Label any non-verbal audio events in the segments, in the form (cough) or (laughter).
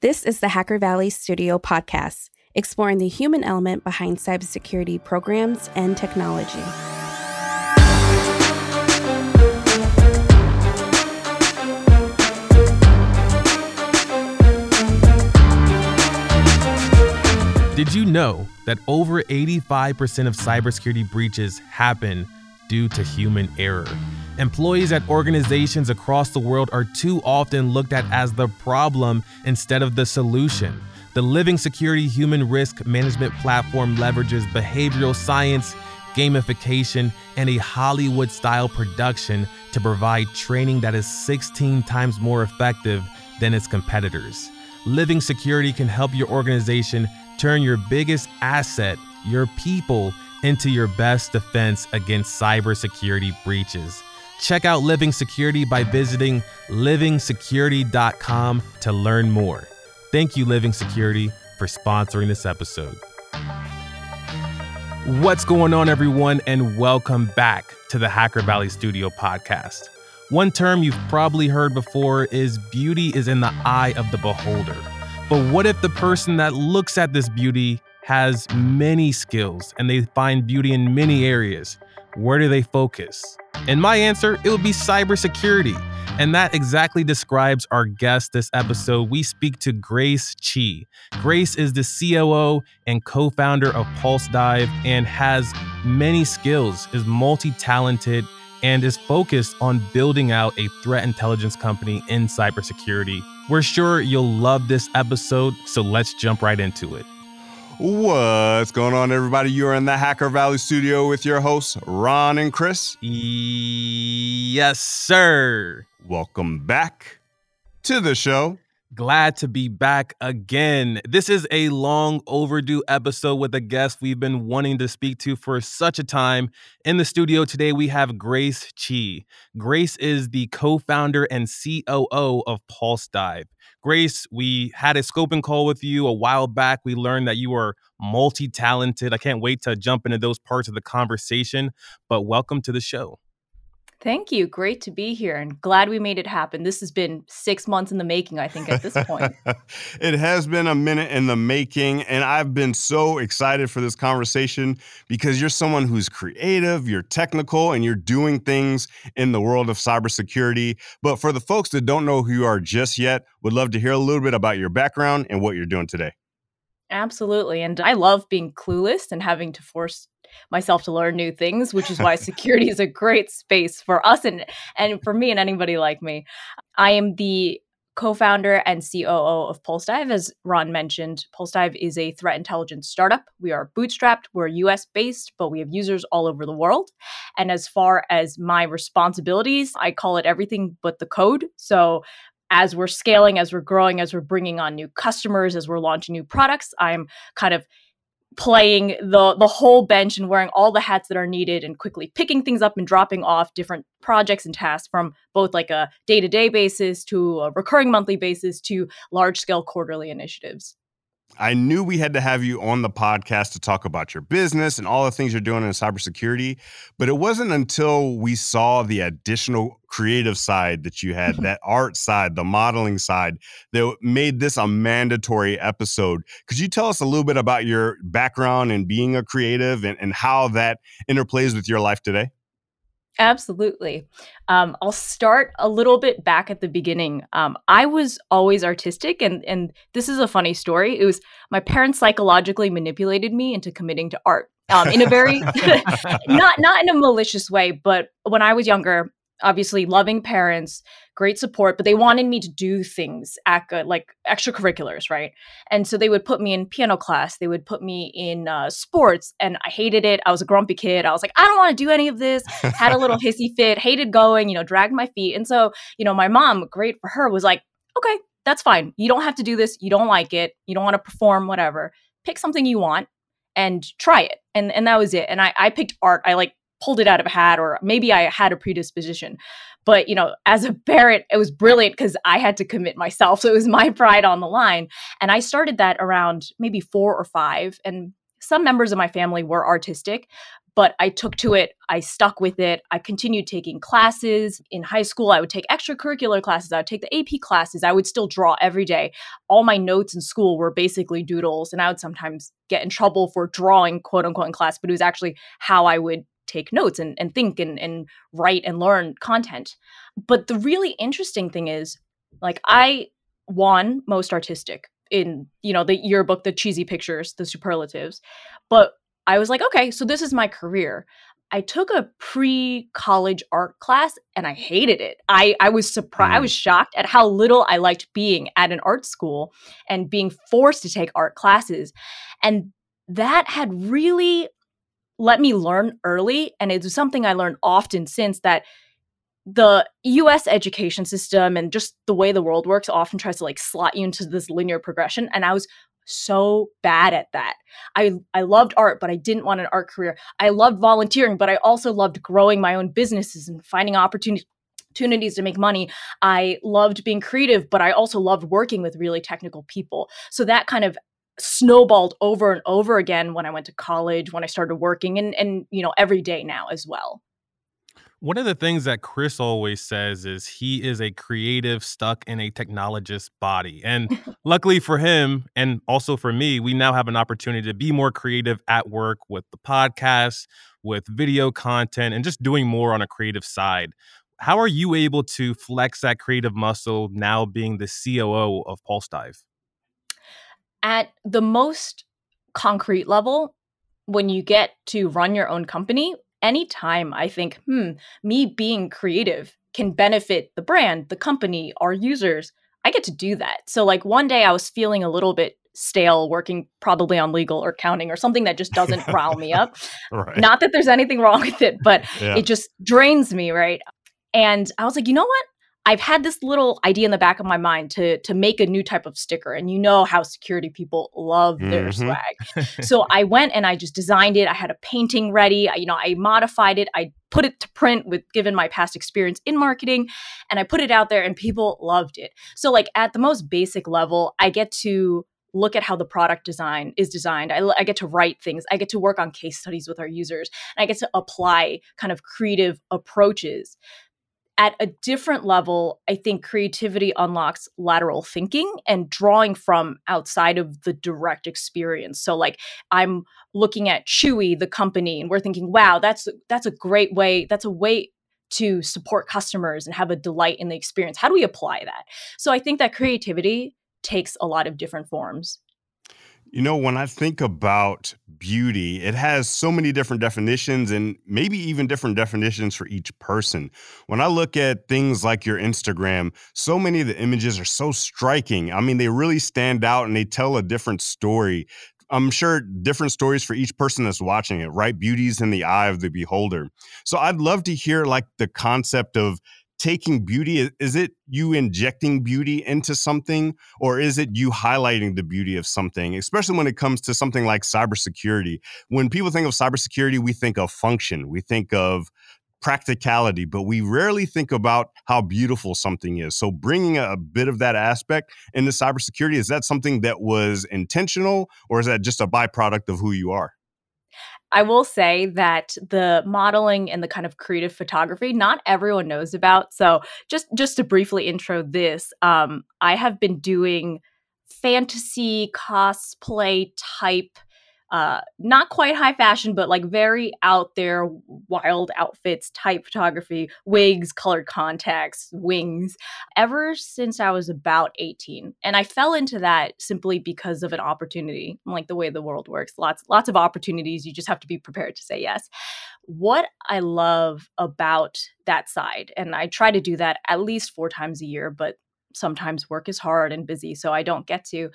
This is the Hacker Valley Studio podcast, exploring the human element behind cybersecurity programs and technology. Did you know that over 85% of cybersecurity breaches happen due to human error? Employees at organizations across the world are too often looked at as the problem instead of the solution. The Living Security Human Risk Management platform leverages behavioral science, gamification, and a Hollywood style production to provide training that is 16 times more effective than its competitors. Living Security can help your organization turn your biggest asset, your people, into your best defense against cybersecurity breaches. Check out Living Security by visiting livingsecurity.com to learn more. Thank you, Living Security, for sponsoring this episode. What's going on, everyone, and welcome back to the Hacker Valley Studio podcast. One term you've probably heard before is beauty is in the eye of the beholder. But what if the person that looks at this beauty has many skills and they find beauty in many areas? Where do they focus? And my answer, it would be cybersecurity. And that exactly describes our guest this episode. We speak to Grace Chi. Grace is the COO and co founder of Pulse Dive and has many skills, is multi talented, and is focused on building out a threat intelligence company in cybersecurity. We're sure you'll love this episode, so let's jump right into it. What's going on, everybody? You're in the Hacker Valley studio with your hosts, Ron and Chris. Yes, sir. Welcome back to the show. Glad to be back again. This is a long overdue episode with a guest we've been wanting to speak to for such a time. In the studio today, we have Grace Chi. Grace is the co founder and COO of Pulse Dive. Grace, we had a scoping call with you a while back. We learned that you are multi talented. I can't wait to jump into those parts of the conversation, but welcome to the show. Thank you. Great to be here and glad we made it happen. This has been six months in the making, I think, at this point. (laughs) it has been a minute in the making, and I've been so excited for this conversation because you're someone who's creative, you're technical, and you're doing things in the world of cybersecurity. But for the folks that don't know who you are just yet, would love to hear a little bit about your background and what you're doing today. Absolutely. And I love being clueless and having to force myself to learn new things, which is why (laughs) security is a great space for us and and for me and anybody like me. I am the co-founder and COO of PulseDive. As Ron mentioned, PulseDive is a threat intelligence startup. We are bootstrapped, we're US based, but we have users all over the world. And as far as my responsibilities, I call it everything but the code. So as we're scaling, as we're growing, as we're bringing on new customers, as we're launching new products, I'm kind of playing the the whole bench and wearing all the hats that are needed and quickly picking things up and dropping off different projects and tasks from both like a day-to-day basis to a recurring monthly basis to large scale quarterly initiatives. I knew we had to have you on the podcast to talk about your business and all the things you're doing in cybersecurity. But it wasn't until we saw the additional creative side that you had, (laughs) that art side, the modeling side, that made this a mandatory episode. Could you tell us a little bit about your background and being a creative and, and how that interplays with your life today? Absolutely. Um, I'll start a little bit back at the beginning. Um, I was always artistic, and and this is a funny story. It was my parents psychologically manipulated me into committing to art um, in a very (laughs) (laughs) not not in a malicious way, but when I was younger, obviously loving parents, great support, but they wanted me to do things at, like extracurriculars, right? And so they would put me in piano class, they would put me in uh, sports, and I hated it. I was a grumpy kid. I was like, I don't want to do any of this. Had a little (laughs) hissy fit, hated going, you know, dragged my feet. And so, you know, my mom, great for her, was like, okay, that's fine. You don't have to do this. You don't like it. You don't want to perform, whatever. Pick something you want and try it. And and that was it. And I I picked art. I like pulled it out of a hat or maybe I had a predisposition. But, you know, as a parent, it was brilliant because I had to commit myself. (laughs) So it was my pride on the line. And I started that around maybe four or five. And some members of my family were artistic, but I took to it. I stuck with it. I continued taking classes. In high school, I would take extracurricular classes. I would take the AP classes. I would still draw every day. All my notes in school were basically doodles, and I would sometimes get in trouble for drawing, quote unquote, in class, but it was actually how I would take notes and, and think and, and write and learn content. But the really interesting thing is, like, I won most artistic in you know the yearbook the cheesy pictures the superlatives but i was like okay so this is my career i took a pre-college art class and i hated it i i was surprised mm. i was shocked at how little i liked being at an art school and being forced to take art classes and that had really let me learn early and it's something i learned often since that the US education system and just the way the world works often tries to like slot you into this linear progression and I was so bad at that. I I loved art but I didn't want an art career. I loved volunteering but I also loved growing my own businesses and finding opportunities opportunities to make money. I loved being creative, but I also loved working with really technical people. So that kind of snowballed over and over again when I went to college, when I started working and and you know every day now as well. One of the things that Chris always says is he is a creative stuck in a technologist body. And (laughs) luckily for him, and also for me, we now have an opportunity to be more creative at work with the podcast, with video content, and just doing more on a creative side. How are you able to flex that creative muscle now being the COO of Pulse Dive? At the most concrete level, when you get to run your own company, anytime I think, hmm, me being creative can benefit the brand, the company, our users, I get to do that. So, like, one day I was feeling a little bit stale working probably on legal or accounting or something that just doesn't (laughs) rile me up. Right. Not that there's anything wrong with it, but yeah. it just drains me, right? And I was like, you know what? I've had this little idea in the back of my mind to to make a new type of sticker, and you know how security people love their mm-hmm. swag. (laughs) so I went and I just designed it. I had a painting ready. I, you know, I modified it. I put it to print with given my past experience in marketing, and I put it out there, and people loved it. So like at the most basic level, I get to look at how the product design is designed. I, I, get to write things. I get to work on case studies with our users. And I get to apply kind of creative approaches at a different level, I think creativity unlocks lateral thinking and drawing from outside of the direct experience. So like I'm looking at Chewy, the company, and we're thinking, wow, that's that's a great way, that's a way to support customers and have a delight in the experience. How do we apply that? So I think that creativity takes a lot of different forms. You know, when I think about beauty, it has so many different definitions and maybe even different definitions for each person. When I look at things like your Instagram, so many of the images are so striking. I mean, they really stand out and they tell a different story. I'm sure different stories for each person that's watching it, right? Beauty's in the eye of the beholder. So I'd love to hear like the concept of taking beauty is it you injecting beauty into something or is it you highlighting the beauty of something especially when it comes to something like cybersecurity? When people think of cybersecurity we think of function we think of practicality but we rarely think about how beautiful something is. So bringing a, bit of that aspect into cybersecurity is that something that was intentional or is that just a byproduct of who you are I will say that the modeling and the kind of creative photography not everyone knows about. So just just to briefly intro this, um, I have been doing fantasy cosplay type uh, not quite high fashion, but like very out there, wild outfits type photography, wigs, colored contacts, wings, ever since I was about 18. And I fell into that simply because of an opportunity, like the way the world works. Lots, lots of opportunities. You just have to be prepared to say yes. What I love about that side, and I try to do that at least four times a year, but sometimes work is hard and busy, so I don't get to,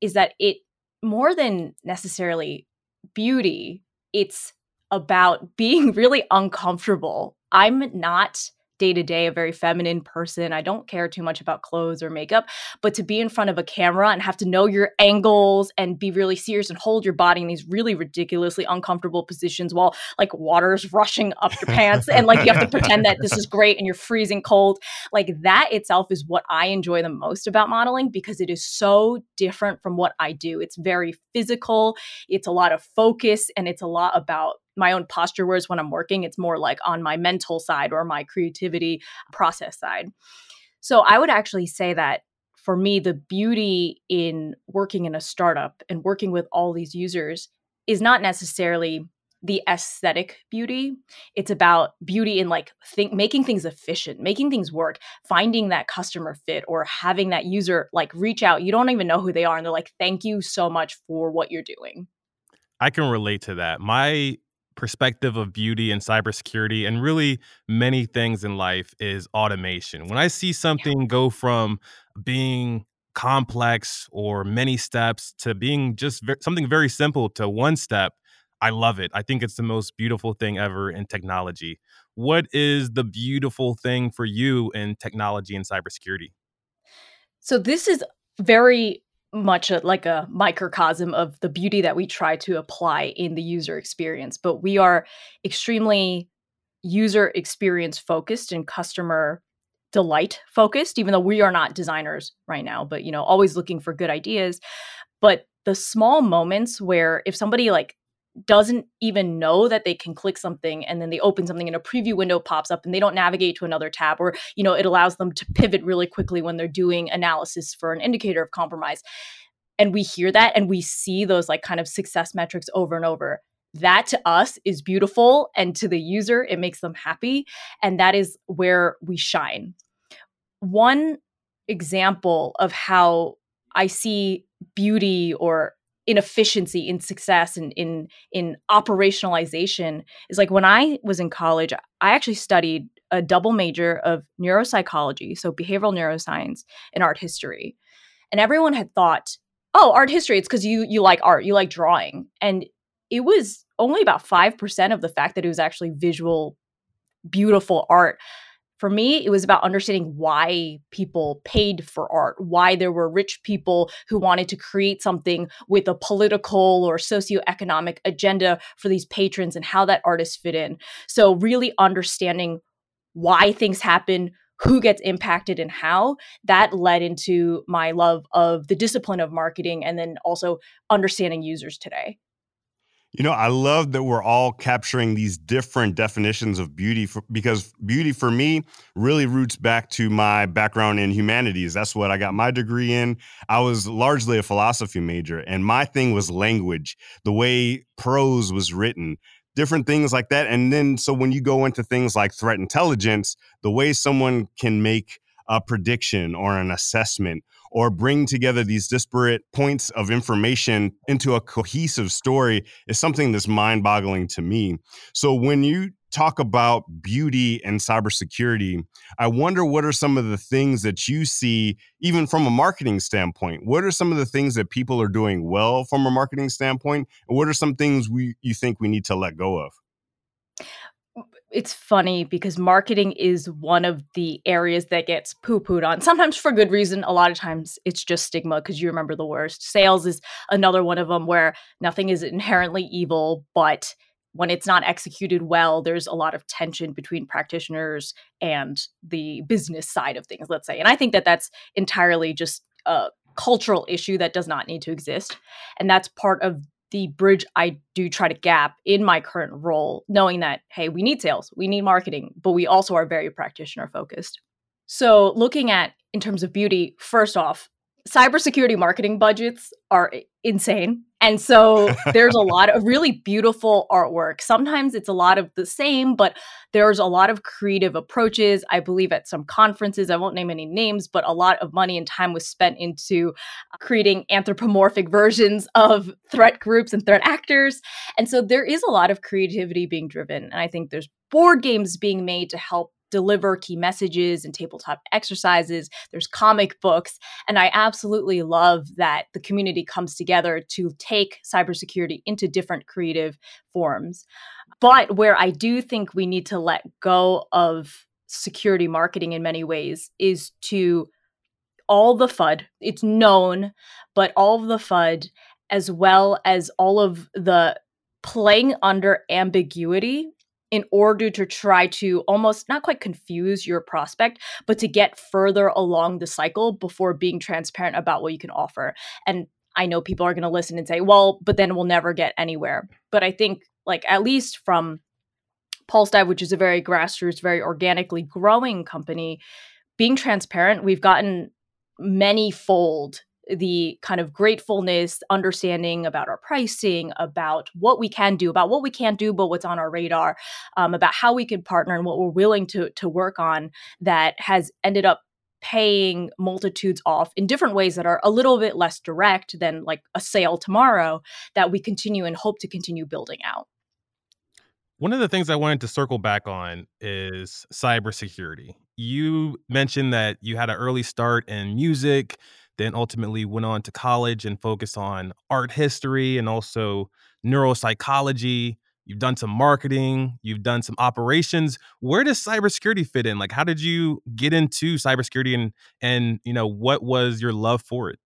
is that it more than necessarily beauty, it's about being (laughs) really uncomfortable. I'm not day to day a very feminine person. I don't care too much about clothes or makeup, but to be in front of a camera and have to know your angles and be really serious and hold your body in these really ridiculously uncomfortable positions while like water's rushing up your pants and like you have to pretend that this is (laughs) great and you're freezing cold. Like that itself is what I enjoy the most about modeling because it is so different from what I do. It's very physical, it's a lot of focus and it's a lot about my own posture whereas when i'm working it's more like on my mental side or my creativity process side. So i would actually say that for me the beauty in working in a startup and working with all these users is not necessarily the aesthetic beauty. It's about beauty in like think making things efficient making things work finding that customer fit or having that user like reach out. You don't even know who they are and they're like thank you so much for what you're doing. I can relate to that. My perspective of beauty and cybersecurity and really many things in life is automation when i see something go from being complex or many steps to being just ve- something very simple to one step I love it. I think it's the most beautiful thing ever in technology. What is the beautiful thing for you in technology and cybersecurity? So this is very much a, like a microcosm of the beauty that we try to apply in the user experience, but we are extremely user experience focused and customer delight focused even though we are not designers right now but you know always looking for good ideas. But the small moments where if somebody like doesn't even know that they can click something and then they open something and a preview window pops up and they don't navigate to another tab or you know it allows them to pivot really quickly when they're doing analysis for an indicator of compromise. And we hear that and we see those like kind of success metrics over and over. That to us is beautiful and to the user it makes them happy and that is where we shine. One example of how i see beauty or inefficiency in success and in in operationalization is like when I was in college, I actually studied a double major of neuropsychology, so behavioral neuroscience and art history. And everyone had thought, "Oh, art history, it's cuz you you like art, you like drawing." And it was only about 5% of the fact that it was actually visual beautiful art for me, it was about understanding why people paid for art, why there were rich people who wanted to create something with a political or socioeconomic agenda for these patrons and how that artist fit in. So, really understanding why things happen, who gets impacted and how that led into my love of the discipline of marketing and then also understanding users today you know, I love that we're all capturing these different definitions of beauty for, because beauty for me really roots back to my background in humanities. That's what I got my degree in. I was largely a philosophy major, and my thing was language, the way prose was written, different things like that. And then, so when you go into things like threat intelligence, the way someone can make a prediction or an assessment or bring together these disparate points of information into a cohesive story is something that's mind boggling to me. So when you talk about beauty and cybersecurity, I wonder what are some of the things that you see, even from a marketing standpoint? What are some of the things that people are doing well from a marketing standpoint? And what are some things we you think we need to let go of? It's funny because marketing is one of the areas that gets poo pooed on, sometimes for good reason. A lot of times it's just stigma because you remember the worst. Sales is another one of them where nothing is inherently evil, but when it's not executed well, there's a lot of tension between practitioners and the business side of things, let's say. And I think that that's entirely just a cultural issue that does not need to exist. And that's part of the bridge I do try to gap in my current role, knowing that, hey, we need sales, we need marketing, but we also are very practitioner focused. So, looking at in terms of beauty, first off, cybersecurity marketing budgets are insane. And so there's a lot of really beautiful artwork. Sometimes it's a lot of the same, but there's a lot of creative approaches. I believe at some conferences, I won't name any names, but a lot of money and time was spent into uh, creating anthropomorphic versions of threat groups and threat actors. And so there is a lot of creativity being driven. And I think there's board games being made to help deliver key messages and tabletop exercises. There's comic books. And I absolutely love that the community comes together to take cybersecurity into different creative forms. But where I do think we need to let go of security marketing in many ways is to all the FUD. It's known, but all of the FUD, as well as all of the playing under ambiguity in order to try to almost not quite confuse your prospect, but to get further along the cycle before being transparent about what you can offer. And I know people are going to listen and say, well, but then we'll never get anywhere. But I think like at least from Pulse Dive, which is a very grassroots, very organically growing company, being transparent, we've gotten many fold the kind of gratefulness, understanding about our pricing, about what we can do, about what we can't do, but what's on our radar, um, about how we can partner and what we're willing to to work on that has ended up paying multitudes off in different ways that are a little bit less direct than like a sale tomorrow that we continue and hope to continue building out. One of the things I wanted to circle back on is cybersecurity. You mentioned that you had an early start in music, then ultimately went on to college and focused on art history and also neuropsychology. You've done some marketing, you've done some operations. Where does cybersecurity fit in? Like how did you get into cybersecurity and and you know what was your love for it?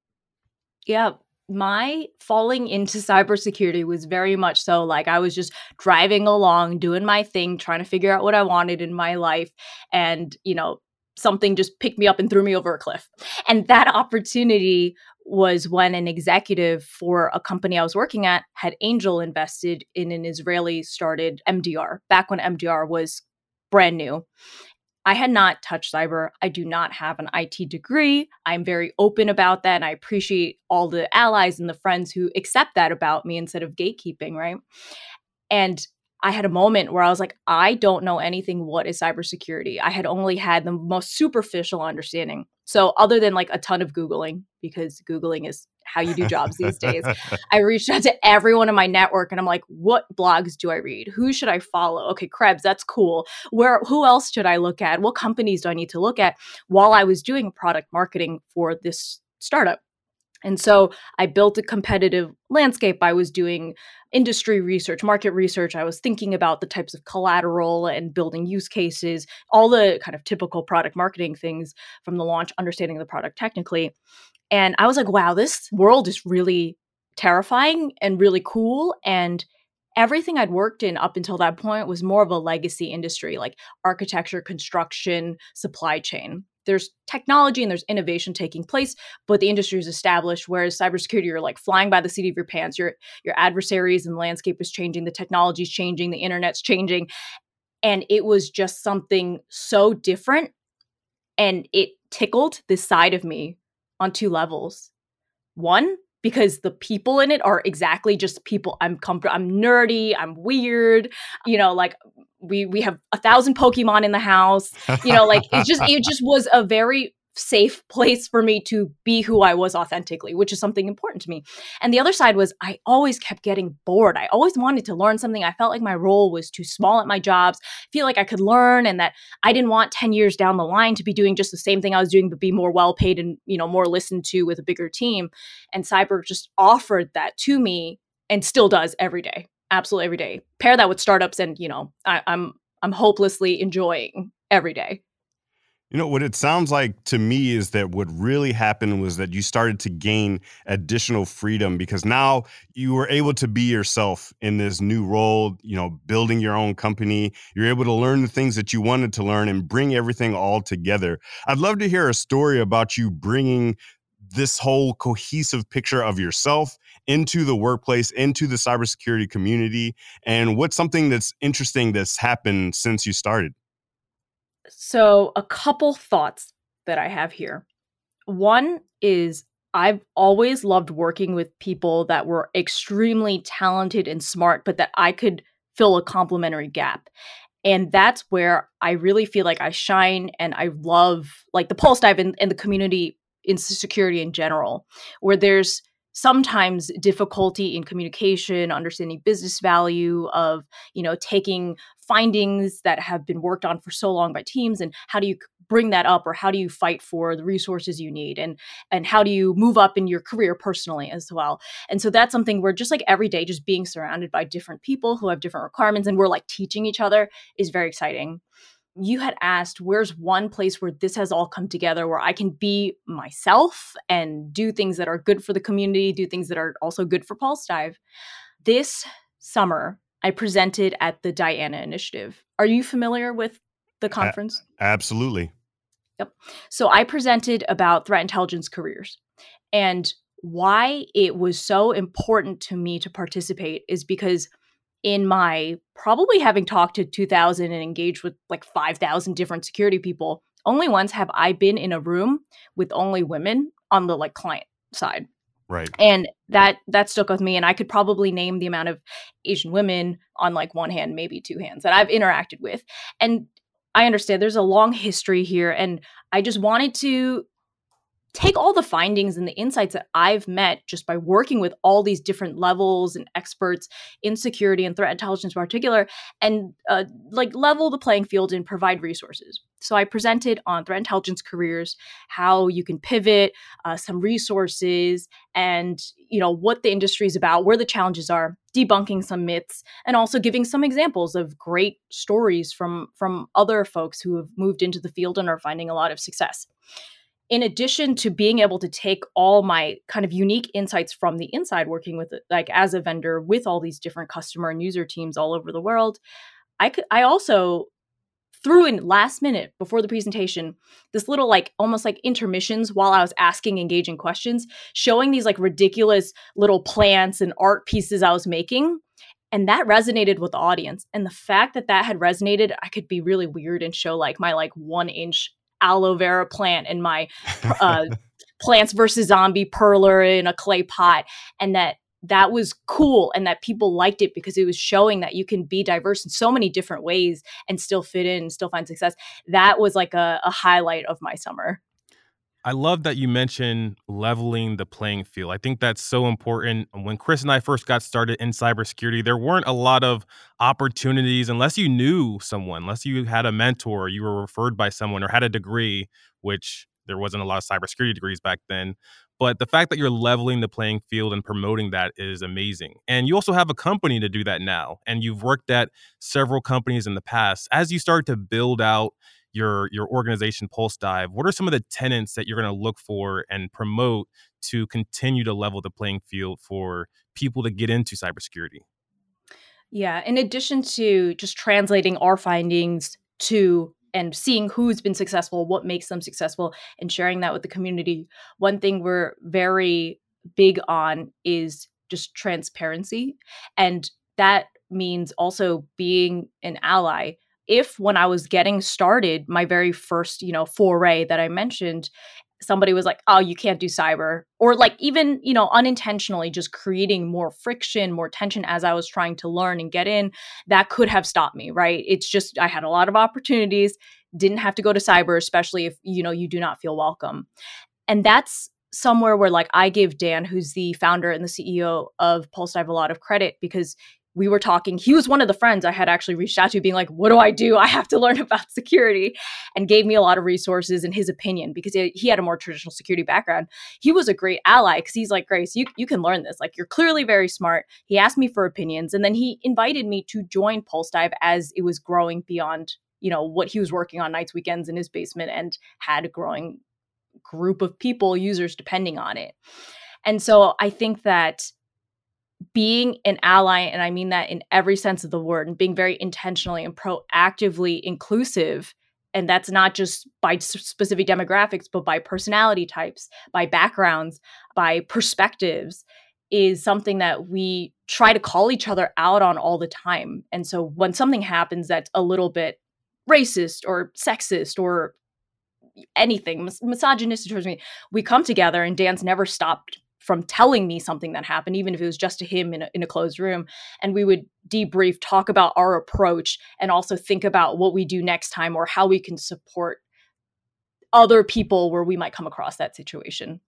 Yeah, my falling into cybersecurity was very much so like I was just driving along, doing my thing, trying to figure out what I wanted in my life. And, you know, something just picked me up and threw me over a cliff. And that opportunity was when an executive for a company I was working at had angel invested in an Israeli started MDR back when MDR was brand new. I had not touched cyber. I do not have an IT degree. I'm very open about that. And I appreciate all the allies and the friends who accept that about me instead of gatekeeping, right? And I had a moment where I was like, I don't know anything what is cybersecurity. I had only had the most superficial understanding. So, other than like a ton of Googling, because Googling is how you do jobs these days, (laughs) I reached out to everyone in my network and I'm like, what blogs do I read? Who should I follow? Okay, Krebs, that's cool. Where who else should I look at? What companies do I need to look at while I was doing product marketing for this startup? And so I built a competitive landscape. I was doing industry research, market research. I was thinking about the types of collateral and building use cases, all the kind of typical product marketing things from the launch, understanding the product technically. And I was like, wow, this world is really terrifying and really cool. And everything I'd worked in up until that point was more of a legacy industry, like architecture, construction, supply chain there's technology and there's innovation taking place, but the industry is established. Whereas cybersecurity, you're like flying by the seat of your pants. Your your adversaries and landscape is changing, the technology is changing, the internet's changing, and it was just something so different, and it tickled this side of me on two levels. One, because the people in it are exactly just people I'm comfortable. I'm nerdy. I'm weird. You know, like we we have a thousand Pokemon in the house. You know, like it just it just was a very safe place for me to be who I was authentically, which is something important to me. And the other side was I always kept getting bored. I always wanted to learn something. I felt like my role was too small at my jobs, feel like I could learn and that I didn't want 10 years down the line to be doing just the same thing I was doing but be more well paid and, you know, more listened to with a bigger team. And Cyber just offered that to me and still does every day absolutely every day. Pair that with startups, and you know, I, I'm I'm hopelessly enjoying every day. You know, what it sounds like to me is that what really happened was that you started to gain additional freedom because now you were able to be yourself in this new role, you know, building your own company. You're able to learn the things that you wanted to learn and bring everything all together. I'd love to hear a story about you bringing this whole cohesive picture of yourself into the workplace, into the cybersecurity community? And what's something that's interesting that's happened since you started? So, a couple thoughts that I have here. One is I've always loved working with people that were extremely talented and smart, but that I could fill a complementary gap. And that's where I really feel like I shine and I love like the pulse dive and, the community in security in general, where there's sometimes difficulty in communication understanding business value of you know taking findings that have been worked on for so long by teams and how do you bring that up or how do you fight for the resources you need and and how do you move up in your career personally as well and so that's something we're just like every day just being surrounded by different people who have different requirements and we're like teaching each other is very exciting you had asked where's one place where this has all come together where I can be myself and do things that are good for the community, do things that are also good for Pulse Dive. This summer, I presented at the Diana Initiative. Are you familiar with the conference? A- absolutely. Yep. So I presented about threat intelligence careers. And why it was so important to me to participate is because in my probably having talked to 2000 and engaged with like 5000 different security people only once have i been in a room with only women on the like client side Right. and that that stuck with me and i could probably name the amount of asian women on like one hand maybe two hands that i've interacted with and i understand there's a long history here and i just wanted to take all the findings and the insights that I've met just by working with all these different levels and experts in security and threat intelligence in particular, and uh, like level the playing field and provide resources. So I presented on threat intelligence careers how you can pivot, uh, some resources, and you know what the industry is about, where the challenges are, debunking some myths, and also giving some examples of great stories from from other folks who have moved into the field and are finding a lot of success in addition to being able to take all my kind of unique insights from the inside working with like as a vendor with all these different customer and user teams all over the world i could i also threw in last minute before the presentation this little like almost like intermissions while i was asking engaging questions showing these like ridiculous little plants and art pieces i was making and that resonated with the audience and the fact that that had resonated i could be really weird and show like my like one inch aloe vera plant in my (laughs) uh, plants versus zombie perler in a clay pot and that that was cool and that people liked it because it was showing that you can be diverse in so many different ways and still fit in and still find success. That was like a, a highlight of my summer I love that you mentioned leveling the playing field. I think that's so important. When Chris and I first got started in cybersecurity, there weren't a lot of opportunities unless you knew someone, unless you had a mentor, you were referred by someone, or had a degree, which there wasn't a lot of cybersecurity degrees back then. But the fact that you're leveling the playing field and promoting that is amazing. And you also have a company to do that now. And you've worked at several companies in the past. As you start to build out your your organization pulse dive what are some of the tenants that you're going to look for and promote to continue to level the playing field for people to get into cybersecurity? Yeah in addition to just translating our findings to and seeing who's been successful what makes them successful and sharing that with the community one thing we're very big on is just transparency and that means also being an ally if when I was getting started, my very first, you know, foray that I mentioned, somebody was like, "Oh, you can't do cyber," or like even, you know, unintentionally just creating more friction, more tension as I was trying to learn and get in, that could have stopped me, right? It's just I had a lot of opportunities, didn't have to go to cyber, especially if, you know, you do not feel welcome. And that's somewhere where like I give Dan, who's the founder and the CEO of Pulse Dive, a lot of credit because we were talking. He was one of the friends I had actually reached out to, being like, What do I do? I have to (laughs) learn about security, and gave me a lot of resources and his opinion because he had a more traditional security background. He was a great ally because he's like, Grace, you, you can learn this. Like, you're clearly very smart. He asked me for opinions, and then he invited me to join Pulse Dive as it was growing beyond, you know, what he was working on nights, weekends in his basement and had a growing group of people, users depending on it. And so I think that being an ally, and I mean that in every sense of the word, and being very intentionally and proactively inclusive. And that's not just by specific demographics, but by personality types, by backgrounds, by perspectives, is something that we try to call each other out on all the time. And so when something happens that's a little bit racist or sexist or anything misogynistic towards me, we come together and Dan's never stopped from telling me something that happened, even if it was just to him in a, in a closed room. And we would debrief, talk about our approach, and also think about what we do next time or how we can support other people where we might come across that situation.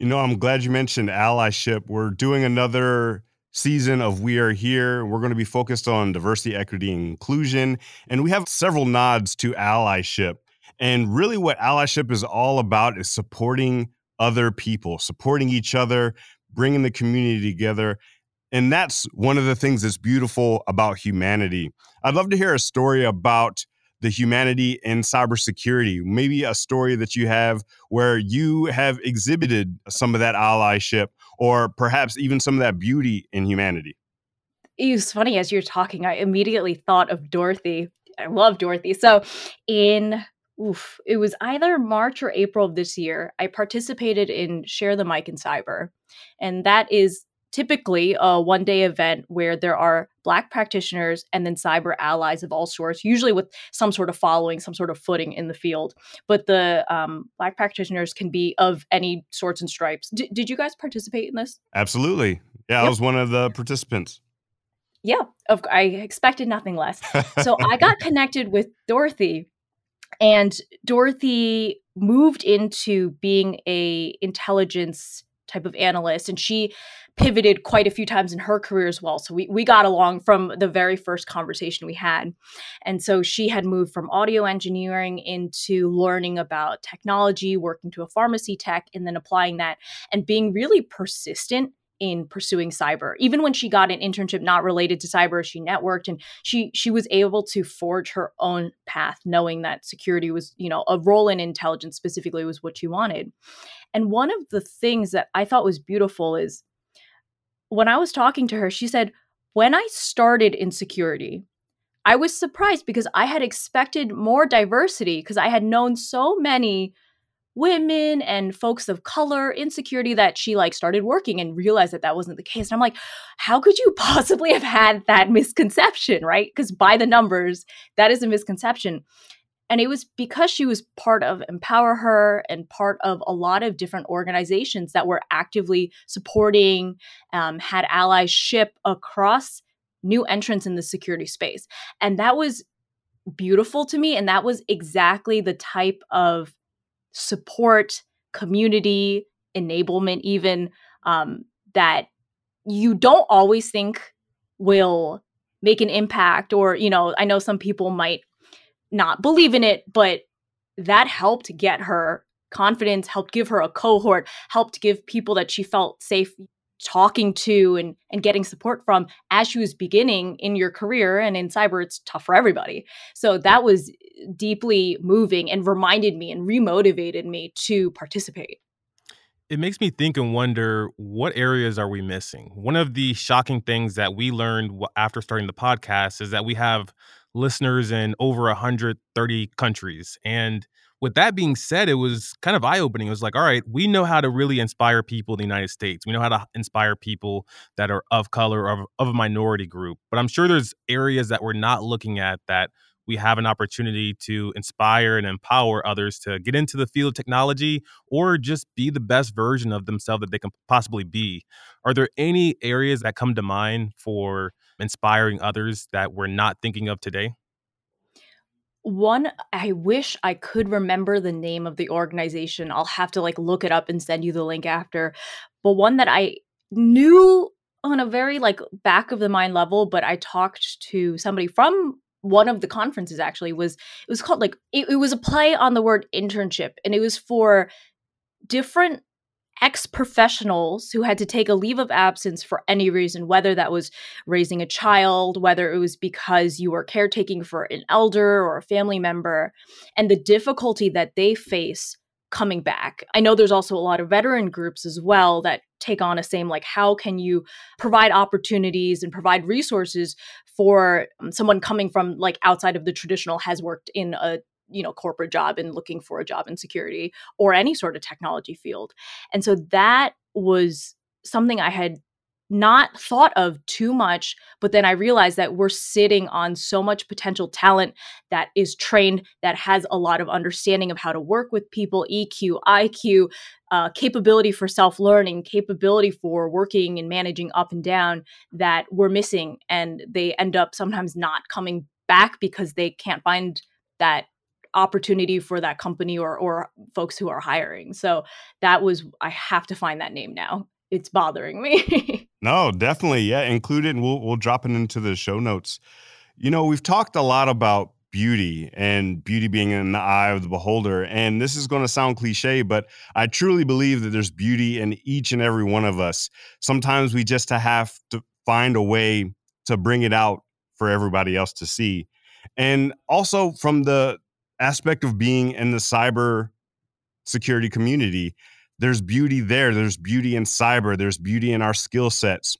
You know, I'm glad you mentioned allyship. We're doing another season of We Are Here. We're going to be focused on diversity, equity, and inclusion. And we have several nods to allyship. And really, what allyship is all about is supporting other people, supporting each other, bringing the community together. And that's one of the things that's beautiful about humanity. I'd love to hear a story about the humanity in cybersecurity. Maybe a story that you have where you have exhibited some of that allyship or perhaps even some of that beauty in humanity. It was funny as you're talking, I immediately thought of Dorothy. I love Dorothy. So in oof, it was either March or April of this year. I participated in Share the Mic in Cyber. And that is typically a one day event where there are Black practitioners and then cyber allies of all sorts, usually with some sort of following, some sort of footing in the field. But the um, Black practitioners can be of any sorts and stripes. D- did you guys participate in this? Absolutely. Yeah, yep. I was one of the participants. Yeah, of, I expected nothing less. So I got (laughs) connected with Dorothy, and Dorothy moved into being a intelligence type of analyst, and she pivoted quite a few times in her career as well. So we, we got along from the very first conversation we had. And so she had moved from audio engineering into learning about technology, working to a pharmacy tech, and then applying that and being really persistent in pursuing cyber. Even when she got an internship not related to cyber she networked and she she was able to forge her own path knowing that security was you know a role in intelligence specifically was what she wanted. And one of the things that i thought was beautiful is when I was talking to her, she said, when I started in security, I was surprised because I had expected more diversity because I had known so many women and folks of color in security that she like started working and realized that that wasn't the case. And I'm like, how could you (laughs) possibly have had that misconception, right? Because by the numbers, that is a misconception. And it was because she was part of Empower Her and part of a lot of different organizations that were actively supporting, um, had allyship across new entrants in the security space. And that was beautiful to me. And that was exactly the type of support, community, enablement, even um, that you don't always think will make an impact or you know i know some people might not believe in it, but that helped get her confidence, helped give her a cohort, helped give people that she felt safe talking to and and getting support from as she was beginning in your career and in cyber it's tough for everybody so that was deeply moving and reminded me and remotivated me to participate it makes me think and wonder what areas are we missing one of the shocking things that we learned after starting the podcast is that we have listeners in over 130 countries. And with that being said, it was kind of eye opening. It was like, all right, we know how to really inspire people in the United States. We know how to inspire people that are of color or of, of a minority group. But I'm sure there's areas that we're not looking at that we have an opportunity to inspire and empower others to get into the field of technology or just be the best version of themselves that they can possibly be. Are there any areas that come to mind for inspiring others that we're not thinking of today? One, I wish I could remember the name of the organization. I'll have to like look it up and send you the link after. But one that I knew on a very like back of the mind level, but I talked to somebody from one of the conferences actually was it was called like it, it was a play on the word internship and it was for different ex professionals who had to take a leave of absence for any reason, whether that was raising a child, whether it was because you were caretaking for an elder or a family member, and the difficulty that they face coming back. I know there's also a lot of veteran groups as well that take on a same like how can you provide opportunities and provide resources for um, someone coming from like outside of the traditional has worked in a you know corporate job and looking for a job in security or any sort of technology field. And so that was something i had not thought of too much but then i realized that we're sitting on so much potential talent that is trained that has a lot of understanding of how to work with people eq iq uh, capability for self-learning capability for working and managing up and down that we're missing and they end up sometimes not coming back because they can't find that opportunity for that company or or folks who are hiring so that was i have to find that name now it's bothering me. (laughs) no, definitely. Yeah, include it and we'll we'll drop it into the show notes. You know, we've talked a lot about beauty and beauty being in the eye of the beholder. And this is going to sound cliche, but I truly believe that there's beauty in each and every one of us. Sometimes we just have to find a way to bring it out for everybody else to see. And also from the aspect of being in the cyber security community, there's beauty there. There's beauty in cyber. There's beauty in our skill sets.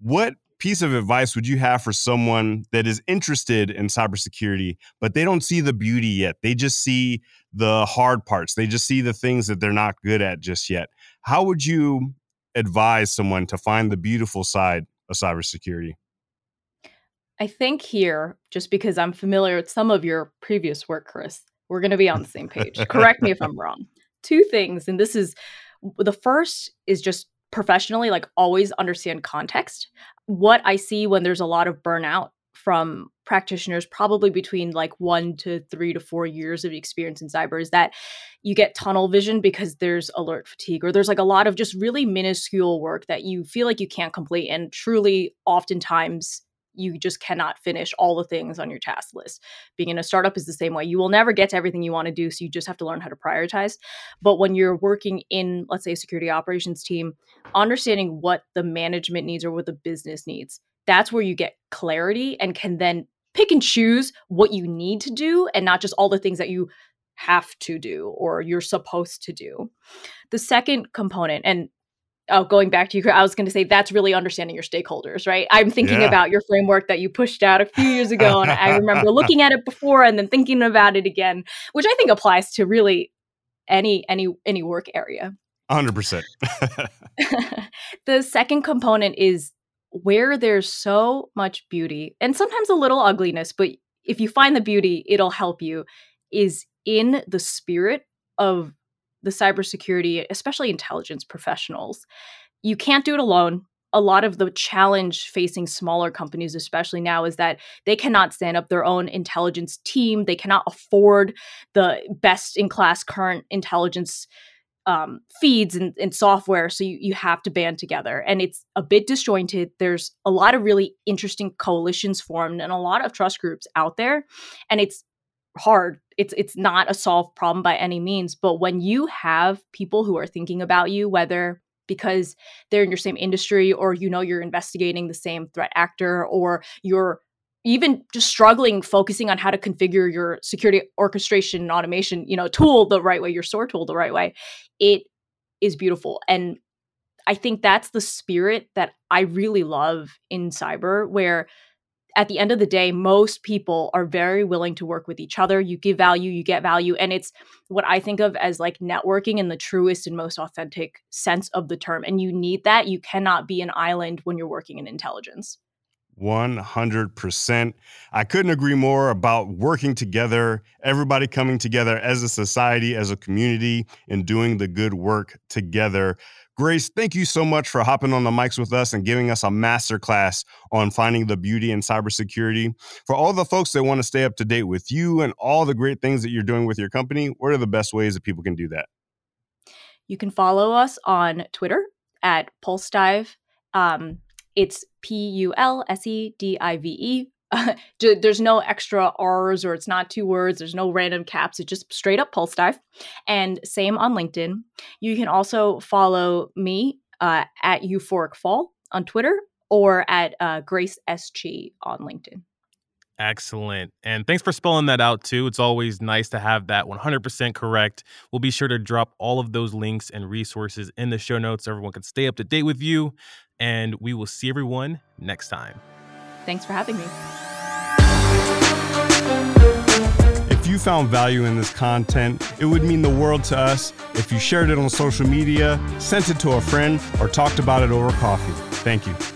What piece of advice would you have for someone that is interested in cybersecurity, but they don't see the beauty yet? They just see the hard parts. They just see the things that they're not good at just yet. How would you advise someone to find the beautiful side of cybersecurity? I think here, just because I'm familiar with some of your previous work, Chris, we're going to be on the (laughs) same page. Correct me if I'm wrong. Two things, and this is the first is just professionally, like always understand context. What I see when there's a lot of burnout from practitioners, probably between like one to three to four years of experience in cyber, is that you get tunnel vision because there's alert fatigue, or there's like a lot of just really minuscule work that you feel like you can't complete. And truly, oftentimes, you just cannot finish all the things on your task list. Being in a startup is the same way. You will never get to everything you want to do, so you just have to learn how to prioritize. But when you're working in, let's say, a security operations team, understanding what the management needs or what the business needs, that's where you get clarity and can then pick and choose what you need to do and not just all the things that you have to do or you're supposed to do. The second component, and oh, going back to you, I was going to say that's really understanding your stakeholders, right? I'm thinking yeah. about your framework that you pushed out a few years ago, and I (laughs) remember looking at it before and then thinking about it again, which I think applies to really any any any work area. 100%. (laughs) the second component is where there's so much beauty and sometimes a little ugliness, but if you find the beauty, it'll help you is in the spirit of the cybersecurity, especially intelligence professionals. You can't do it alone. A lot of the challenge facing smaller companies, especially now, is that they cannot stand up their own intelligence team. They cannot afford the best in class current intelligence um, feeds and, and, software. So you, you have to band together. And it's a bit disjointed. There's a lot of really interesting coalitions formed and a lot of trust groups out there. And it's hard. It's it's not a solved problem by any means, but when you have people who are thinking about you whether because they're in your same industry or you know you're investigating the same threat actor or you're even just struggling focusing on how to configure your security orchestration and automation you know tool the right way your SOAR tool the right way it is beautiful and i think that's the spirit that i really love in cyber where at the end of the day, most people are very willing to work with each other. You give value, you get value. And it's what I think of as like networking in the truest and most authentic sense of the term. And you need that. You cannot be an island when you're working in intelligence. 100%. I couldn't agree more about working together, everybody coming together as a society, as a community, and doing the good work together. Grace, thank you so much for hopping on the mics with us and giving us a masterclass on finding the beauty in cybersecurity. For all the folks that want to stay up to date with you and all the great things that you're doing with your company, what are the best ways that people can do that? You can follow us on Twitter at Pulsedive. Um, it's P U L S E D I V E (laughs) there's no extra R's or it's not two words. There's no random caps. It's just straight up Pulsedive. And same on LinkedIn. You can also follow me uh, at Euphoric Fall on Twitter or at uh, Grace SG on LinkedIn. Excellent. And thanks for spelling that out too. It's always nice to have that 100% correct. We'll be sure to drop all of those links and resources in the show notes so everyone can stay up to date with you. And we will see everyone next time. Thanks for having me. You found value in this content, it would mean the world to us if you shared it on social media, sent it to a friend, or talked about it over coffee. Thank you.